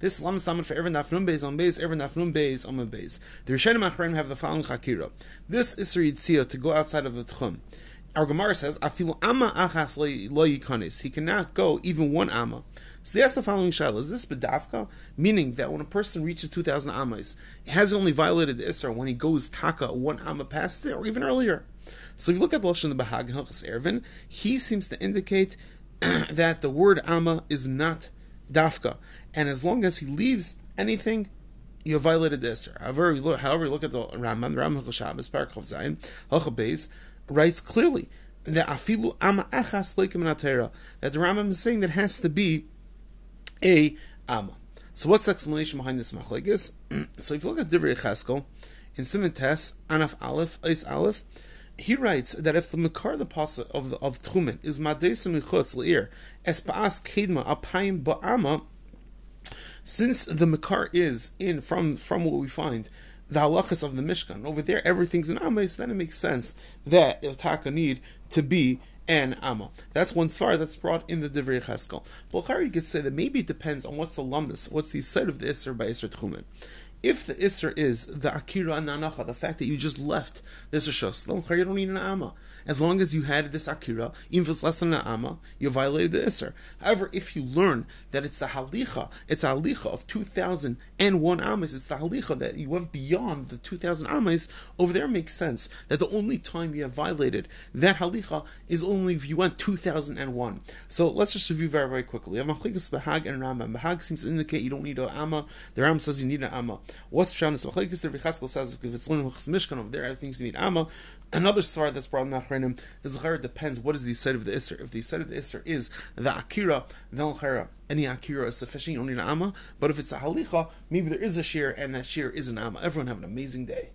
This is Lamas Talmud for Evan Nafnum Beis on Beis, Evan Nafnum Beis on Beis. The Rishonim Achronim have the following Chakira. This is Yitzia to go outside of the Tchum. Our Gemara says, Afilu Amma Achas Lo Yikanis. He cannot go even one Amma. So they ask the following shaila: Is this bedafka? Meaning that when a person reaches two thousand amas, he has only violated the isra when he goes taka one amma past it, or even earlier. So if you look at the lashon the Bahag and Hilchas Eruvin, he seems to indicate that the word amma is not dafka, and as long as he leaves anything, you violated this. However, look, however, look at the Rambam, the Rambam Shabbos, Parakov Zayin, Beis, writes clearly that afilu amma achas leikim that the Rambam is saying that has to be a ama. So what's the explanation behind this machlekes? so if you look at Divrei Cheskel, in Simon Tes, Anaf Aleph, Eis Aleph, he writes that if the makar the pasa of the, of Tchumen is madesim michutz leir espaas kedma apayim ba'ama, since the makar is in from from what we find the halachas of the Mishkan over there, everything's in ames. Then it makes sense that the taka need to be an amma. That's one svar that's brought in the Divrei Cheskel. You could say that maybe it depends on what's the lumnus, what's the side of the Isser by Isser Tchumen. If the Isser is the Akira Nanacha, the fact that you just left the Isser Shos, you don't need an Amma. As long as you had this Akira, even if it's less than an Amma, you violated the Isser. However, if you learn that it's the Halicha, it's a Halicha of 2,001 Amas, it's the Halicha that you went beyond the 2,000 Amas, over there makes sense that the only time you have violated that Halicha is only if you went 2,001. So let's just review very, very quickly. Bahag and Rambam. Bahag seems to indicate you don't need an Amma. The Ram says you need an Amma. What's Pshat this Machlekes? The Vichaskel says if it's only Mishkan over there, I think you need Amma. Another svar that's brought in Achrenim is Chayra depends what is the side of the Isser. If the side of the Isser is the Akira, then Chayra any Akira is sufficient, need an Amma. But if it's a Halicha, maybe there is a shear and that shear is an Amma. Everyone have an amazing day.